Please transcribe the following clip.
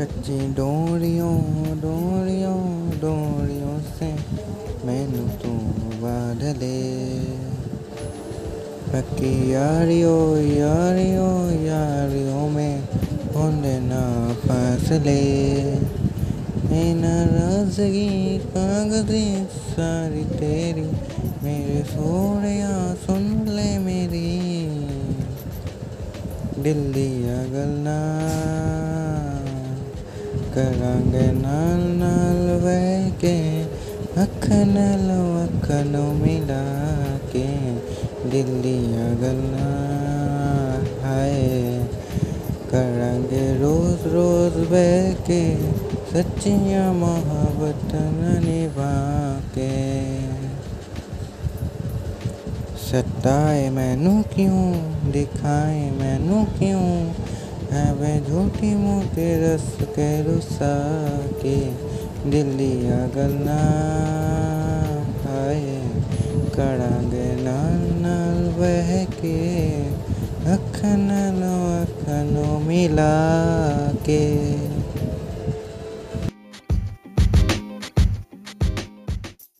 कच्ची डोरियों डोरियों डोरियों से मैनू तू बाँध दे पक्की यारियो यारियो, यारियों में होने ना फसले मैं नाराज़गी कागज़ी सारी तेरी मेरे सोने सुन ले मेरी। दिल्ली अगलना एक रंग नाल नाल बह के अखन लो अखनो मिला के। दिल्लिया गल्ला है करेंगे रोज रोज बह के सच्चिया मोहब्बत निभा के सताए मैनू क्यों, दिखाए मैनू क्यों वे झूठी मुँह के रस के रुसा के दिल्ली अगलना आए कड़ा गे नाल बह के अखन अखनो मिला के।